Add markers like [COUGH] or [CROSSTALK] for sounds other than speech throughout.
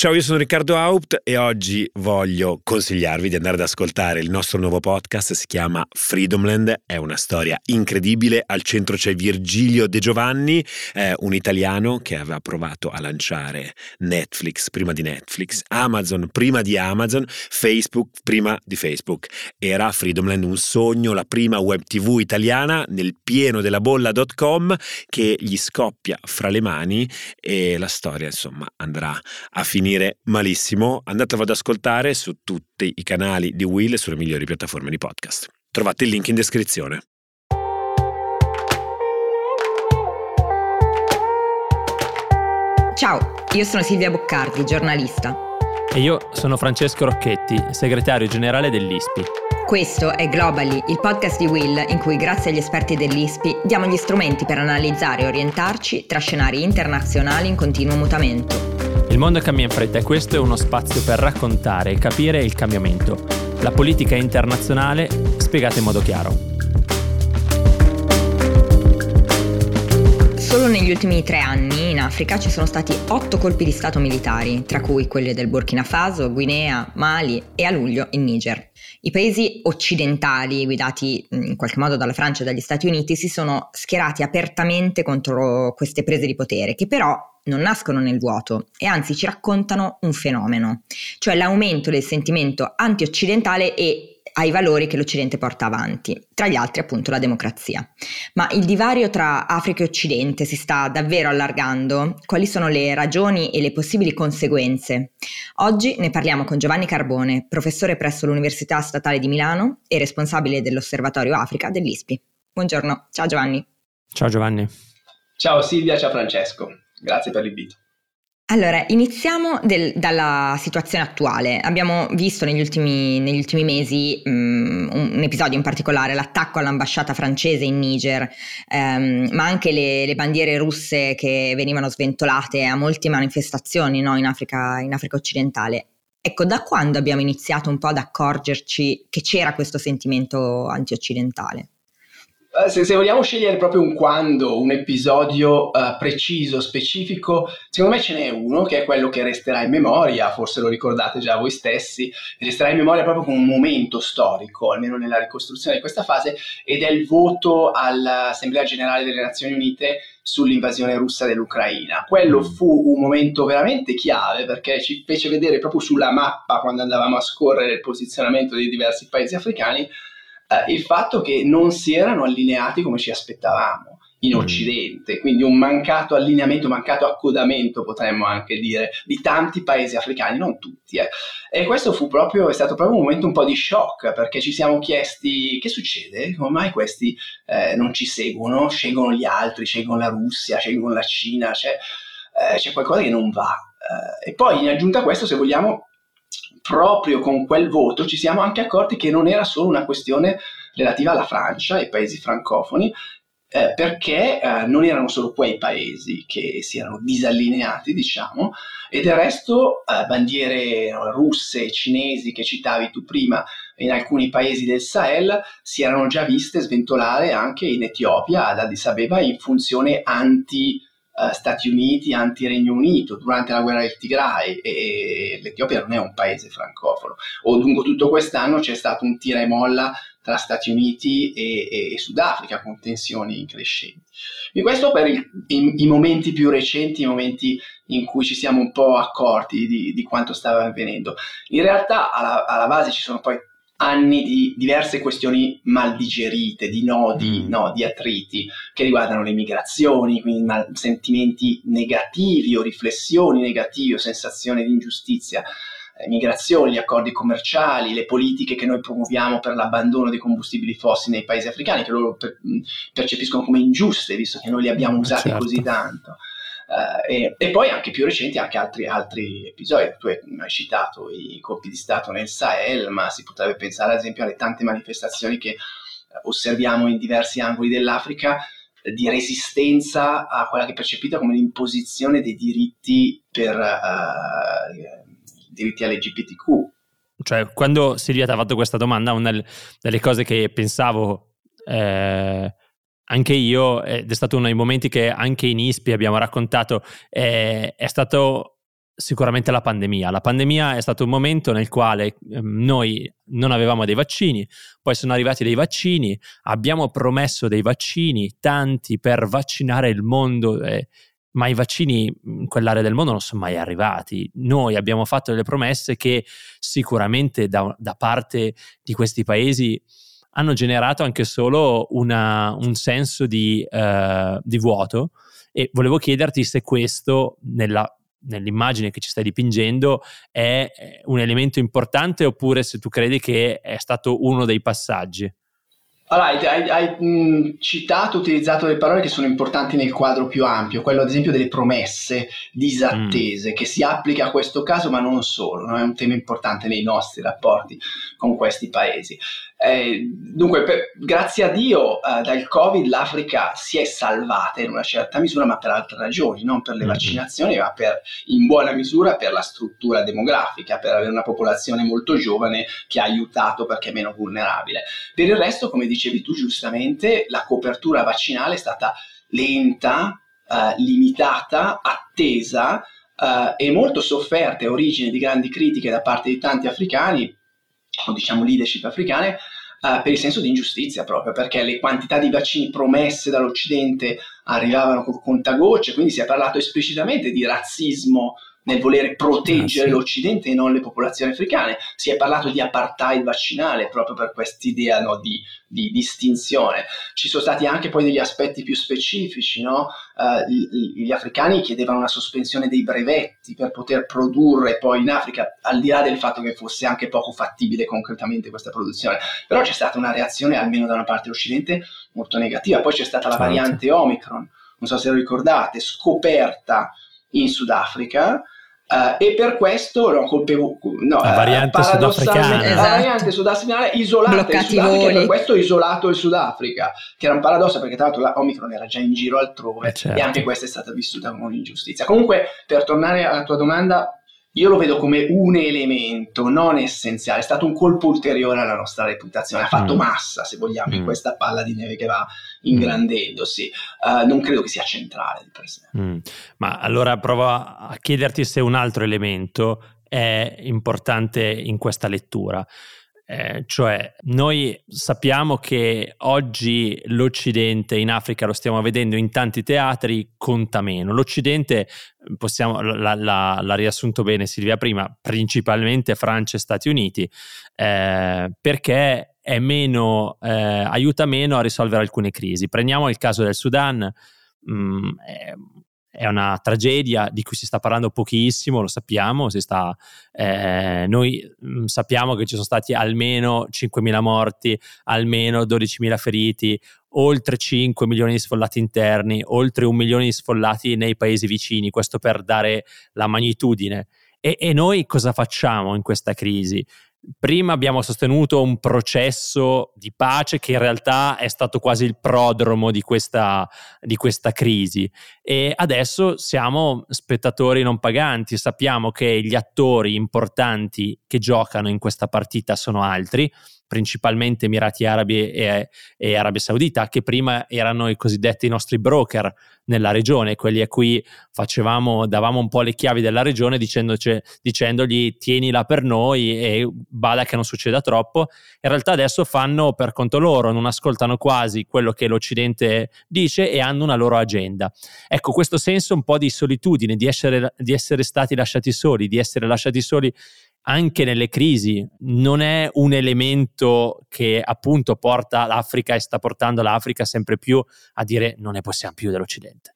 Ciao, io sono Riccardo Haupt e oggi voglio consigliarvi di andare ad ascoltare il nostro nuovo podcast, si chiama Freedomland, è una storia incredibile, al centro c'è Virgilio De Giovanni, eh, un italiano che aveva provato a lanciare Netflix prima di Netflix, Amazon prima di Amazon, Facebook prima di Facebook. Era Freedomland un sogno, la prima web tv italiana nel pieno della bolla.com che gli scoppia fra le mani e la storia insomma andrà a finire finire malissimo, andatelo ad ascoltare su tutti i canali di Will e sulle migliori piattaforme di podcast. Trovate il link in descrizione. Ciao, io sono Silvia Boccardi, giornalista. E io sono Francesco Rocchetti, segretario generale dell'ISPI. Questo è Globally, il podcast di Will in cui grazie agli esperti dell'ISPI diamo gli strumenti per analizzare e orientarci tra scenari internazionali in continuo mutamento. Il mondo cambia in fretta e questo è uno spazio per raccontare e capire il cambiamento. La politica internazionale spiegata in modo chiaro. Solo negli ultimi tre anni in Africa ci sono stati otto colpi di Stato militari, tra cui quelli del Burkina Faso, Guinea, Mali e a luglio il Niger. I paesi occidentali, guidati in qualche modo dalla Francia e dagli Stati Uniti, si sono schierati apertamente contro queste prese di potere, che però non nascono nel vuoto e anzi ci raccontano un fenomeno, cioè l'aumento del sentimento anti-occidentale e ai valori che l'Occidente porta avanti, tra gli altri appunto la democrazia. Ma il divario tra Africa e Occidente si sta davvero allargando? Quali sono le ragioni e le possibili conseguenze? Oggi ne parliamo con Giovanni Carbone, professore presso l'Università Statale di Milano e responsabile dell'Osservatorio Africa dell'ISPI. Buongiorno, ciao Giovanni. Ciao Giovanni. Ciao Silvia, ciao Francesco. Grazie per l'invito. Allora, iniziamo del, dalla situazione attuale. Abbiamo visto negli ultimi, negli ultimi mesi um, un, un, episodio in particolare, l'attacco all'ambasciata francese in Niger, um, ma anche le, le, bandiere russe che venivano sventolate a molte manifestazioni no, in, Africa, in Africa occidentale. Ecco, da quando abbiamo iniziato un po' ad accorgerci che c'era questo sentimento antioccidentale? Eh, se, se, vogliamo scegliere proprio un quando, un episodio uh, preciso, specifico, secondo me ce n'è uno che è quello che resterà in memoria, forse lo ricordate già voi stessi, resterà in memoria proprio come un momento storico, almeno nella ricostruzione di questa fase, ed è il voto all'Assemblea Generale delle Nazioni Unite sull'invasione russa dell'Ucraina. Quello mm. fu un momento veramente chiave perché ci fece vedere proprio sulla mappa, quando andavamo a scorrere il posizionamento dei diversi paesi africani, eh, il fatto che non si erano allineati come ci aspettavamo in mm. Occidente, quindi un mancato allineamento, mancato accodamento potremmo anche dire di tanti paesi africani, non tutti. Eh. E questo fu proprio, è stato proprio un momento un po' di shock perché ci siamo chiesti che succede, come mai questi eh, non ci seguono, scelgono gli altri, scelgono la Russia, scelgono la Cina, c'è, eh, c'è qualcosa che non va. Eh, e poi in aggiunta a questo, se vogliamo, proprio con quel voto ci siamo anche accorti che non era solo una questione relativa alla Francia, ai paesi francofoni, eh, perché eh, non erano solo quei paesi che si erano disallineati, diciamo, e del resto eh, bandiere russe e cinesi che citavi tu prima in alcuni paesi del Sahel si erano già viste sventolare anche in Etiopia, ad Addis Abeba, in funzione anti- uh, Stati Uniti anti-Regno Unito durante la guerra del Tigray e, e l'Etiopia non è un paese francofono. O lungo tutto quest'anno c'è stato un tira e molla tra Stati Uniti e, e, e Sudafrica con tensioni crescenti. E questo per il, i, i, momenti più recenti, i momenti in cui ci siamo un po' accorti di, di quanto stava avvenendo. In realtà alla, alla base ci sono poi anni di diverse questioni mal digerite, di nodi, mm. no, di attriti che riguardano le migrazioni, quindi mal, sentimenti negativi o riflessioni negative o sensazioni di ingiustizia, eh, migrazioni, gli accordi commerciali, le politiche che noi promuoviamo per l'abbandono dei combustibili fossili nei paesi africani, che loro per, percepiscono come ingiuste, visto che noi li abbiamo usati certo. così tanto. Uh, e, e, poi anche più recenti anche altri, altri, episodi, tu hai citato i colpi di Stato nel Sahel, ma si potrebbe pensare ad esempio alle tante manifestazioni che osserviamo in diversi angoli dell'Africa di resistenza a quella che è percepita come l'imposizione dei diritti per uh, diritti LGBTQ. Cioè, quando Silvia ti ha fatto questa domanda, una delle cose che pensavo eh, anche io, ed è stato uno dei momenti che anche in ISPI abbiamo raccontato, è, è stato sicuramente la pandemia. La pandemia è stato un momento nel quale ehm, noi non avevamo dei vaccini, poi sono arrivati dei vaccini, abbiamo promesso dei vaccini, tanti per vaccinare il mondo, eh, ma i vaccini in quell'area del mondo non sono mai arrivati. Noi abbiamo fatto delle promesse che sicuramente da, da parte di questi paesi hanno generato anche solo una, un senso di, uh, di vuoto e volevo chiederti se questo nella nell'immagine che ci stai dipingendo è un elemento importante oppure se tu credi che è stato uno dei passaggi. Allora, hai, hai, mh, citato, utilizzato delle parole che sono importanti nel quadro più ampio, quello ad esempio delle promesse disattese, mm. che si applica a questo caso, ma non solo, no? è un tema importante nei nostri rapporti con questi paesi. Eh, dunque, per, grazie a Dio eh, dal Covid l'Africa si è salvata in una certa misura, ma per altre ragioni, non per le mm-hmm. vaccinazioni, ma per, in buona misura per la struttura demografica, per avere una popolazione molto giovane che ha aiutato perché è meno vulnerabile. Per il resto, come dicevi tu giustamente, la copertura vaccinale è stata lenta, eh, limitata, attesa. Uh, e molto sofferta e origine di grandi critiche da parte di tanti africani, o diciamo leadership africane, Uh, per il senso di ingiustizia proprio, perché le quantità di vaccini promesse dall'Occidente arrivavano con contagocce, quindi si è parlato esplicitamente di razzismo nel volere proteggere ah, sì. l'Occidente e non le popolazioni africane. Si è parlato di apartheid vaccinale proprio per quest'idea no, di, di, distinzione. Ci sono stati anche poi degli aspetti più specifici. No? Uh, gli, gli, africani chiedevano una sospensione dei brevetti per poter produrre poi in Africa, al di là del fatto che fosse anche poco fattibile concretamente questa produzione. Però c'è stata una reazione, almeno da una parte dell'Occidente, molto negativa. Poi c'è stata la certo. variante Omicron, non so se lo ricordate, scoperta in Sudafrica Uh, e per questo no, colpevo, no, la variante uh, sudafricana esatto. la variante sudafricana isolata Bloccati in Sudafrica per questo isolato il Sudafrica che era un paradosso perché tra l'altro la Omicron era già in giro altrove eh certo. e anche questa è stata vissuta come un'ingiustizia comunque per tornare alla tua domanda io lo vedo come un elemento non essenziale, è stato un colpo ulteriore alla nostra reputazione, ha fatto mm. massa, se vogliamo, mm. in questa palla di neve che va ingrandendosi. Uh, non credo che sia centrale di per sé. Mm. Ma allora provo a chiederti se un altro elemento è importante in questa lettura. Eh, cioè, noi sappiamo che oggi l'Occidente in Africa, lo stiamo vedendo in tanti teatri, conta meno. L'Occidente, possiamo, l'ha, l'ha, l'ha riassunto bene Silvia prima, principalmente Francia e Stati Uniti, eh, perché meno, eh, aiuta meno a risolvere alcune crisi. Prendiamo il caso del Sudan. Mh, mm, è una tragedia di cui si sta parlando pochissimo, lo sappiamo, sta, eh, noi mm, sappiamo che ci sono stati almeno 5.000 morti, almeno 12.000 feriti, oltre 5 milioni di sfollati interni, oltre un milione di sfollati nei paesi vicini, questo per dare la magnitudine. E, e noi cosa facciamo in questa crisi? Prima abbiamo sostenuto un processo di pace che in realtà è stato quasi il prodromo di questa, di questa crisi. E adesso siamo spettatori non paganti, sappiamo che gli attori importanti che giocano in questa partita sono altri, principalmente Emirati Arabi e, e, Arabia Saudita, che prima erano i cosiddetti nostri broker nella regione, quelli a cui facevamo, davamo un po' le chiavi della regione dicendogli tienila per noi e bada che non succeda troppo. In realtà adesso fanno per conto loro, non ascoltano quasi quello che l'Occidente dice e hanno una loro agenda. Ecco, questo senso un po' di solitudine, di essere, di essere stati lasciati soli, di essere lasciati soli anche nelle crisi non è un elemento che appunto porta l'Africa e sta portando l'Africa sempre più a dire non ne possiamo più dell'Occidente.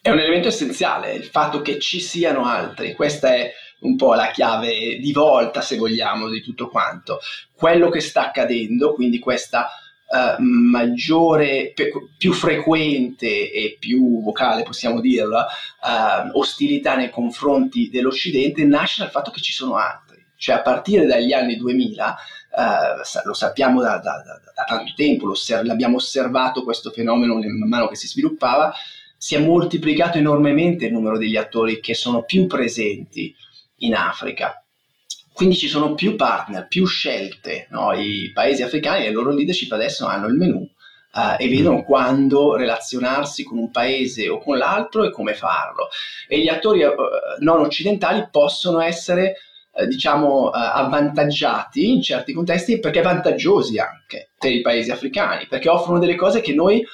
È un elemento essenziale il fatto che ci siano altri, questa è un po' la chiave di volta, se vogliamo, di tutto quanto. Quello che sta accadendo, quindi questa uh, maggiore, pe- più frequente e più vocale, possiamo dirlo, uh, ostilità nei confronti dell'Occidente, nasce dal fatto che ci sono altri cioè a partire dagli anni 2000, eh, lo sappiamo da, da, da, da tanto tempo, l'abbiamo osservato questo fenomeno man mano che si sviluppava, si è moltiplicato enormemente il numero degli attori che sono più presenti in Africa. Quindi ci sono più partner, più scelte. No? I paesi africani e le loro leadership adesso hanno il menù uh, e vedono mm. quando relazionarsi con un paese o con l'altro e come farlo. E gli attori uh, non occidentali possono essere uh, diciamo avvantaggiati in certi contesti perché vantaggiosi anche per i paesi africani, perché offrono delle cose che noi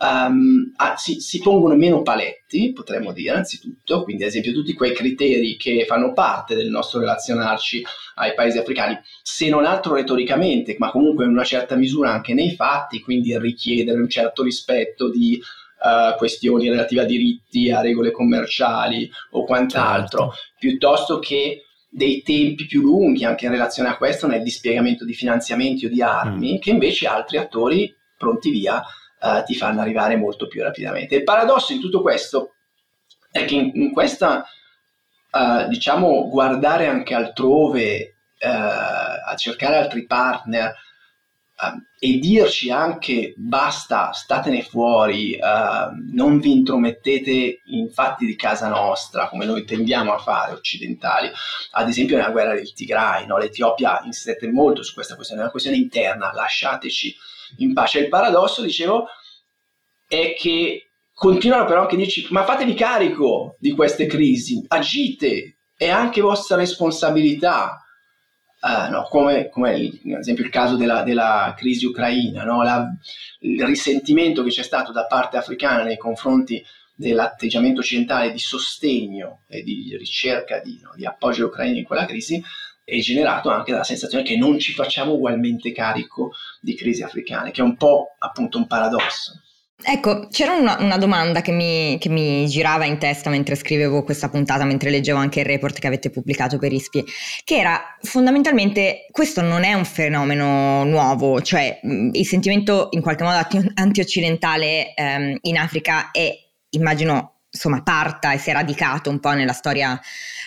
um, ah, si, si, pongono meno paletti, potremmo dire, anzitutto, quindi ad esempio tutti quei criteri che fanno parte del nostro relazionarci ai paesi africani, se non altro retoricamente, ma comunque in una certa misura anche nei fatti, quindi richiedere un certo rispetto di uh, questioni relative a diritti, a regole commerciali o quant'altro, certo. piuttosto che dei tempi più lunghi anche in relazione a questo nel dispiegamento di finanziamenti o di armi, mm. che invece altri attori pronti via uh, ti fanno arrivare molto più rapidamente. Il paradosso in tutto questo è che in, in questa, uh, diciamo, guardare anche altrove, uh, a cercare altri partner e dirci anche basta, statene fuori, non vi intromettete in fatti di casa nostra, come noi tendiamo a fare occidentali. Ad esempio nella guerra del Tigray, no? l'Etiopia insiste molto su questa questione, è una questione interna, lasciateci in pace. Il paradosso, dicevo, è che continuano però anche a dirci ma fatevi carico di queste crisi, agite, è anche vostra responsabilità. Uh, no, come, come ad esempio il caso della, della crisi ucraina, no? La, il risentimento che c'è stato da parte africana nei confronti dell'atteggiamento occidentale di sostegno e di ricerca di, no, di appoggio all'Ucraina in quella crisi è generato anche dalla sensazione che non ci facciamo ugualmente carico di crisi africane, che è un po' appunto un paradosso. Ecco, c'era una, una domanda che mi, che mi, girava in testa mentre scrivevo questa puntata, mentre leggevo anche il report che avete pubblicato per ISPI, che era fondamentalmente questo non è un fenomeno nuovo, cioè il sentimento in qualche modo anti-occidentale ehm, in Africa è, immagino, insomma, parta e si è radicato un po' nella storia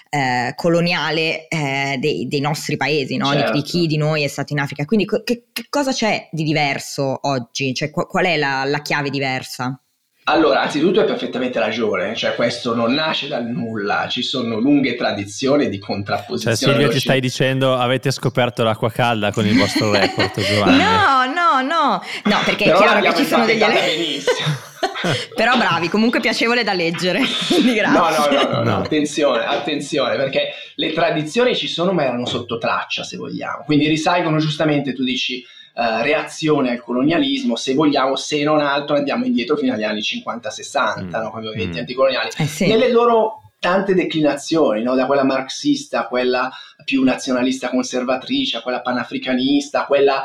eh, coloniale eh, dei, dei, nostri paesi, no? certo. di, di, chi di noi è stato in Africa. Quindi che, che cosa c'è di diverso oggi? Cioè, qual, qual è la, la chiave diversa? Allora, anzitutto hai perfettamente ragione, cioè questo non nasce dal nulla, ci sono lunghe tradizioni di contrapposizione. Cioè Silvia ti stai dicendo avete scoperto l'acqua calda con il vostro [LAUGHS] report Giovanni? No, no, no, no perché Però è chiaro che ci sono degli elementi... [LAUGHS] [LAUGHS] Però bravi, comunque piacevole da leggere. Quindi grazie. No, no, no, no, no, attenzione, attenzione, perché le tradizioni ci sono ma erano sotto traccia, se vogliamo. Quindi risalgono giustamente, tu dici, uh, reazione al colonialismo, se vogliamo, se non altro andiamo indietro fino agli anni 50-60, mm. no, come movimenti mm. anticoloniali. Eh sì. Nelle loro tante declinazioni, no? da quella marxista a quella più nazionalista conservatrice, a quella panafricanista, a quella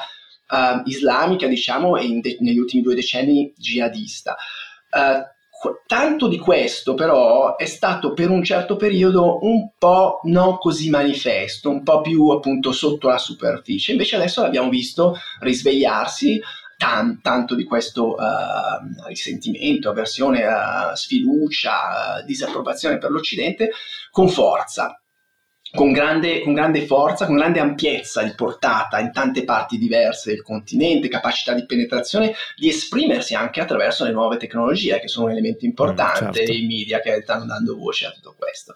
uh, islamica, diciamo, e de- negli ultimi due decenni jihadista. Uh, tanto di questo però è stato per un certo periodo un po' non così manifesto, un po' più appunto sotto la superficie, invece adesso l'abbiamo visto risvegliarsi Tan, tanto di questo uh, risentimento, avversione, uh, sfiducia, uh, disapprovazione per l'Occidente con forza con grande, con grande, forza, con grande ampiezza di portata in tante parti diverse del continente, capacità di penetrazione, di esprimersi anche attraverso le nuove tecnologie, che sono un elemento importante, mm, certo. i media che stanno dando voce a tutto questo.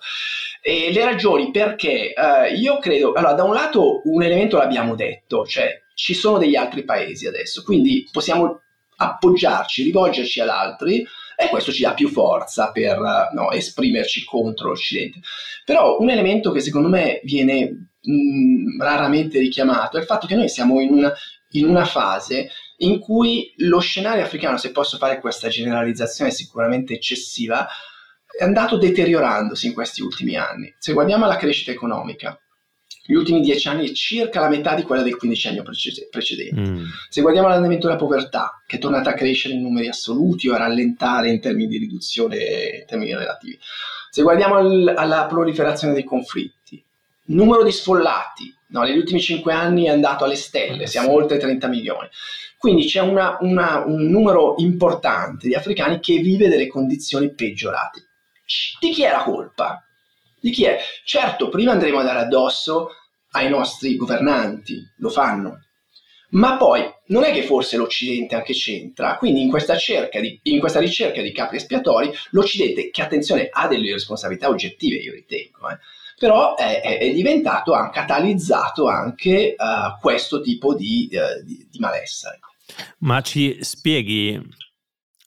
E le ragioni perché eh, io credo, allora da un lato un elemento l'abbiamo detto, cioè ci sono degli altri paesi adesso, quindi possiamo appoggiarci, rivolgerci ad altri e questo ci dà più forza per no, esprimerci contro l'Occidente. Però un elemento che secondo me viene mh, raramente richiamato è il fatto che noi siamo in una, in una fase in cui lo scenario africano, se posso fare questa generalizzazione sicuramente eccessiva, è andato deteriorandosi in questi ultimi anni. Se guardiamo la crescita economica, gli ultimi dieci anni è circa la metà di quella del quindicennio precedente. Mm. Se guardiamo l'andamento della povertà, che è tornata a crescere in numeri assoluti o a rallentare in termini di riduzione in termini relativi, se guardiamo al, alla proliferazione dei conflitti, numero di sfollati, no, negli ultimi cinque anni è andato alle stelle, siamo oltre 30 milioni. Quindi c'è una, una, un numero importante di africani che vive delle condizioni peggiorate. Di chi è la colpa? Di chi è? Certo, prima andremo a dare addosso ai nostri governanti, lo fanno, ma poi non è che forse l'Occidente anche c'entra, quindi in questa, di, in questa ricerca di capi espiatori l'Occidente, che attenzione ha delle responsabilità oggettive, io ritengo, eh, però è, è, diventato, ha catalizzato anche uh, questo tipo di, uh, di, di malessere. Ma ci spieghi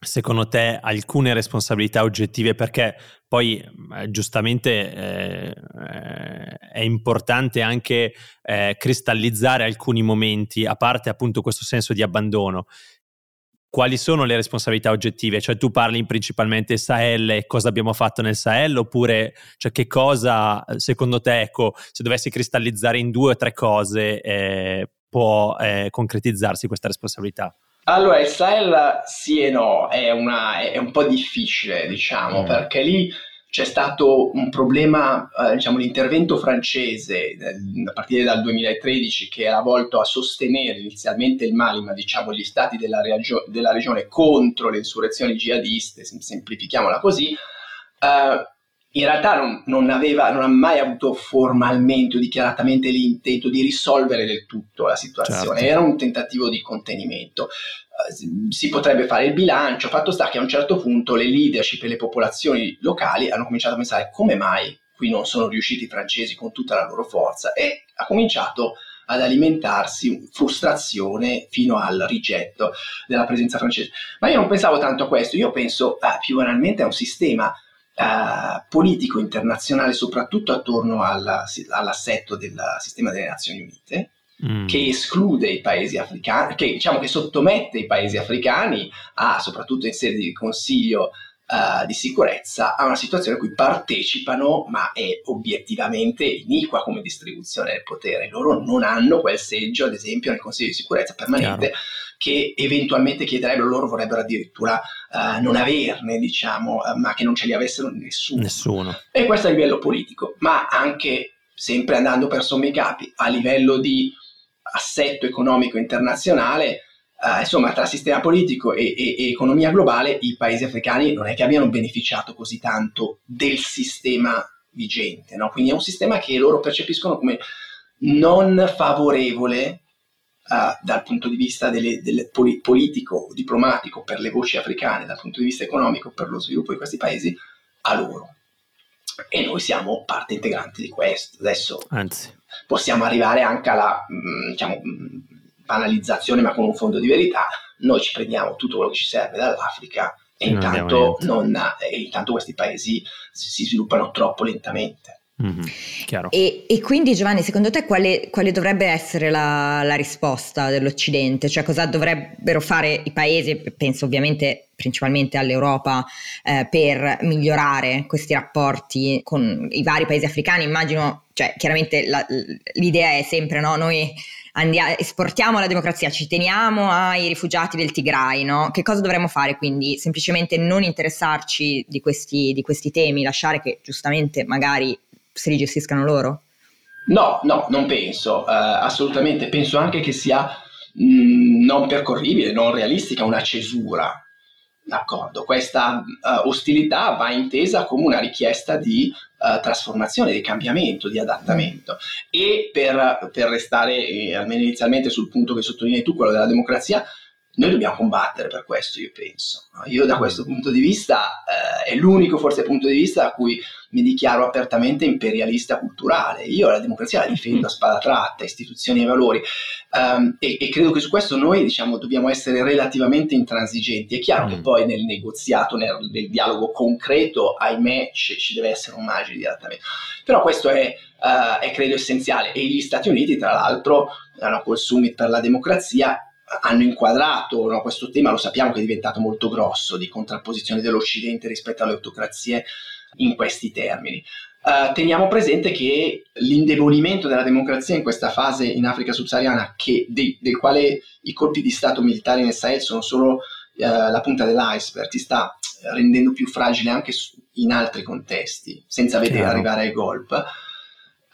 secondo te alcune responsabilità oggettive? Perché poi eh, giustamente eh, eh, è importante anche eh, cristallizzare alcuni momenti a parte appunto questo senso di abbandono. Quali sono le responsabilità oggettive? Cioè tu parli principalmente Sahel e cosa abbiamo fatto nel Sahel oppure cioè, che cosa secondo te ecco se dovessi cristallizzare in due o tre cose eh, può eh, concretizzarsi questa responsabilità allora, il Sahel sì e no, è, una, è un po' difficile, diciamo, mm. perché lì c'è stato un problema, eh, diciamo, l'intervento francese eh, a partire dal 2013 che era volto a sostenere inizialmente il Mali, ma diciamo gli stati della, regio- della regione contro le insurrezioni jihadiste, semplifichiamola così, eh, in realtà non, non, aveva, non ha mai avuto formalmente o dichiaratamente l'intento di risolvere del tutto la situazione, certo. era un tentativo di contenimento. Uh, si potrebbe fare il bilancio, fatto sta che a un certo punto le leadership e le popolazioni locali hanno cominciato a pensare come mai qui non sono riusciti i francesi con tutta la loro forza e ha cominciato ad alimentarsi frustrazione fino al rigetto della presenza francese. Ma io non pensavo tanto a questo, io penso ah, più banalmente a un sistema eh, politico internazionale, soprattutto attorno alla, all'assetto del sistema delle Nazioni Unite, mm. che esclude i paesi africani, che diciamo che sottomette i paesi africani a, soprattutto in sede di consiglio uh, di sicurezza, a una situazione a cui partecipano, ma è obiettivamente iniqua come distribuzione del potere. Loro non hanno quel seggio, ad esempio, nel Consiglio di sicurezza permanente. Chiaro che eventualmente chiederebbero, loro vorrebbero addirittura uh, non averne, diciamo, uh, ma che non ce li avessero nessuno. nessuno. E questo a livello politico, ma anche sempre andando per sommi capi, a livello di assetto economico internazionale, uh, insomma, tra sistema politico e, e, e, economia globale, i paesi africani non è che abbiano beneficiato così tanto del sistema vigente, no? quindi è un sistema che loro percepiscono come non favorevole uh, dal punto di vista delle, delle poli- politico, diplomatico per le voci africane, dal punto di vista economico per lo sviluppo di questi paesi, a loro. E noi siamo parte integrante di questo. Adesso Anzi. possiamo arrivare anche alla mm, diciamo, mm, banalizzazione, ma con un fondo di verità. Noi ci prendiamo tutto quello che ci serve dall'Africa e intanto, non, e intanto questi paesi si sviluppano troppo lentamente. Mm-hmm, e, e, quindi Giovanni, secondo te quale, quale dovrebbe essere la, la, risposta dell'Occidente? Cioè cosa dovrebbero fare i paesi, penso ovviamente principalmente all'Europa, eh, per migliorare questi rapporti con i vari paesi africani? Immagino, cioè chiaramente la, l'idea è sempre, no? Noi andiamo, esportiamo la democrazia, ci teniamo ai rifugiati del Tigray, no? Che cosa dovremmo fare quindi? Semplicemente non interessarci di questi, di questi temi, lasciare che giustamente magari se li gestiscano loro? No, no, non penso, uh, assolutamente. Penso anche che sia mh, mm, non percorribile, non realistica una cesura. D'accordo, questa uh, ostilità va intesa come una richiesta di uh, trasformazione, di cambiamento, di adattamento. E per, per restare eh, almeno inizialmente sul punto che sottolinei tu, quello della democrazia, noi dobbiamo combattere per questo, io penso. Io da questo punto di vista eh, è l'unico forse punto di vista a cui mi dichiaro apertamente imperialista culturale. Io la democrazia la difendo a spada tratta, istituzioni e valori um, e, e, credo che su questo noi diciamo, dobbiamo essere relativamente intransigenti. È chiaro mm. che poi nel negoziato, nel, nel dialogo concreto, ahimè, ci, ci, deve essere un margine di adattamento. Però questo è, uh, è credo essenziale e gli Stati Uniti tra l'altro hanno col summit per la democrazia hanno inquadrato no, questo tema, lo sappiamo che è diventato molto grosso, di contrapposizione dell'Occidente rispetto alle autocrazie in questi termini. Uh, teniamo presente che l'indebolimento della democrazia in questa fase in Africa subsahariana, che, de, del quale i colpi di Stato militari nel Sahel sono solo uh, la punta dell'iceberg, ti sta rendendo più fragile anche in altri contesti, senza vedere Chiaro. arrivare ai golpe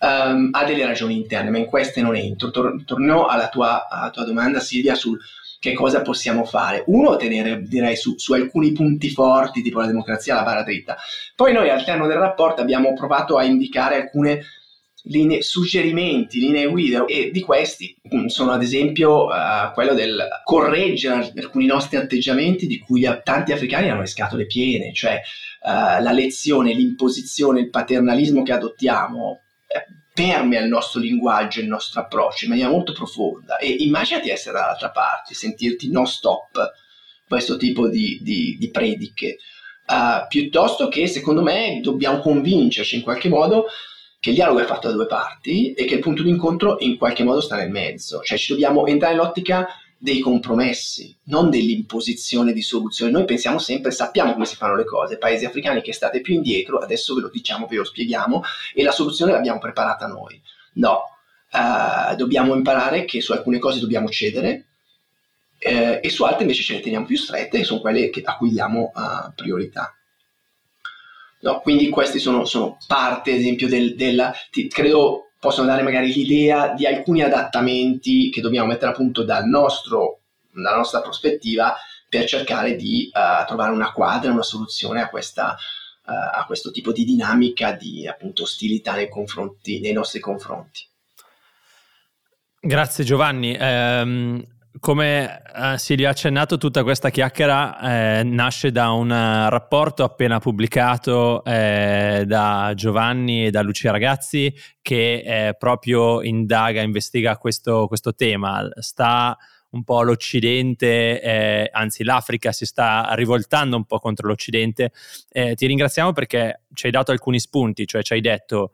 um, ha delle ragioni interne, ma in queste non entro. Tor- torno alla tua, alla tua, domanda, Silvia, sul che cosa possiamo fare. Uno, tenere direi su, su, alcuni punti forti, tipo la democrazia, la barra dritta. Poi noi all'interno del rapporto abbiamo provato a indicare alcune linee, suggerimenti, linee guida e di questi mm, sono ad esempio uh, quello del correggere alcuni nostri atteggiamenti di cui tanti africani hanno le scatole piene, cioè uh, la lezione, l'imposizione, il paternalismo che adottiamo permea il nostro linguaggio, il nostro approccio in maniera molto profonda. E immaginati essere dall'altra parte, sentirti non stop questo tipo di, di, di prediche, uh, piuttosto che secondo me dobbiamo convincerci in qualche modo che il dialogo è fatto da due parti e che il punto di incontro in qualche modo sta nel mezzo, cioè ci dobbiamo entrare nell'ottica dei compromessi, non dell'imposizione di soluzioni. Noi pensiamo sempre, sappiamo come si fanno le cose, paesi africani che state più indietro, adesso ve lo diciamo, ve lo spieghiamo e la soluzione l'abbiamo preparata noi. No, uh, dobbiamo imparare che su alcune cose dobbiamo cedere eh, e su altre invece ce le teniamo più strette e sono quelle che, a cui diamo uh, priorità. No, quindi questi sono, sono parte, ad esempio, del, della, ti, credo possono dare magari l'idea di alcuni adattamenti che dobbiamo mettere a punto dal nostro, dalla nostra prospettiva per cercare di uh, trovare una quadra, una soluzione a, questa, uh, a questo tipo di dinamica di appunto ostilità nei, confronti, nei nostri confronti. Grazie Giovanni. Um, come eh, Silvia ha accennato, tutta questa chiacchiera eh, nasce da un rapporto appena pubblicato eh, da Giovanni e da Lucia Ragazzi che eh, proprio indaga, investiga questo, questo, tema. Sta un po' l'Occidente, eh, anzi l'Africa si sta rivoltando un po' contro l'Occidente. Eh, ti ringraziamo perché ci hai dato alcuni spunti, cioè ci hai detto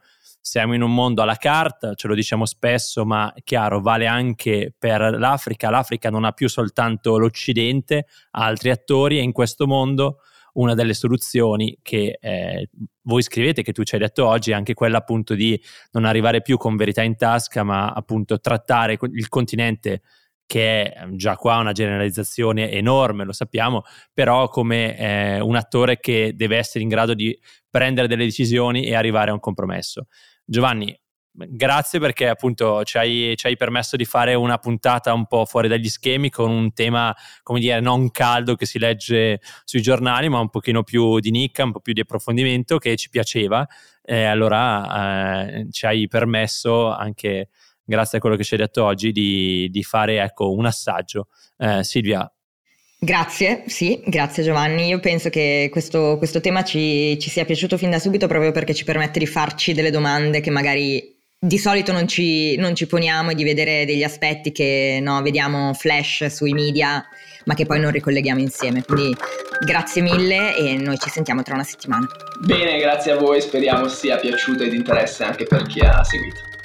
siamo in un mondo alla carta, ce lo diciamo spesso, ma chiaro, vale anche per l'Africa. L'Africa non ha più soltanto l'Occidente, ha altri attori e in questo mondo una delle soluzioni che eh, voi scrivete, che tu ci hai detto oggi, è anche quella appunto di non arrivare più con verità in tasca, ma appunto trattare il continente che è già qua una generalizzazione enorme, lo sappiamo, però come eh, un attore che deve essere in grado di prendere delle decisioni e arrivare a un compromesso. Giovanni, grazie perché appunto ci hai, ci hai, permesso di fare una puntata un po' fuori dagli schemi con un tema, come dire, non caldo che si legge sui giornali, ma un pochino più di nicca, un po' più di approfondimento che ci piaceva. E allora eh, ci hai permesso anche, grazie a quello che ci hai detto oggi, di, di fare ecco, un assaggio. Eh, Silvia, Grazie, sì, grazie Giovanni. Io penso che questo, questo tema ci, ci, sia piaciuto fin da subito proprio perché ci permette di farci delle domande che magari di solito non ci, non ci poniamo e di vedere degli aspetti che no, vediamo flash sui media ma che poi non ricolleghiamo insieme. Quindi grazie mille e noi ci sentiamo tra una settimana. Bene, grazie a voi, speriamo sia piaciuto e di interesse anche per chi ha seguito.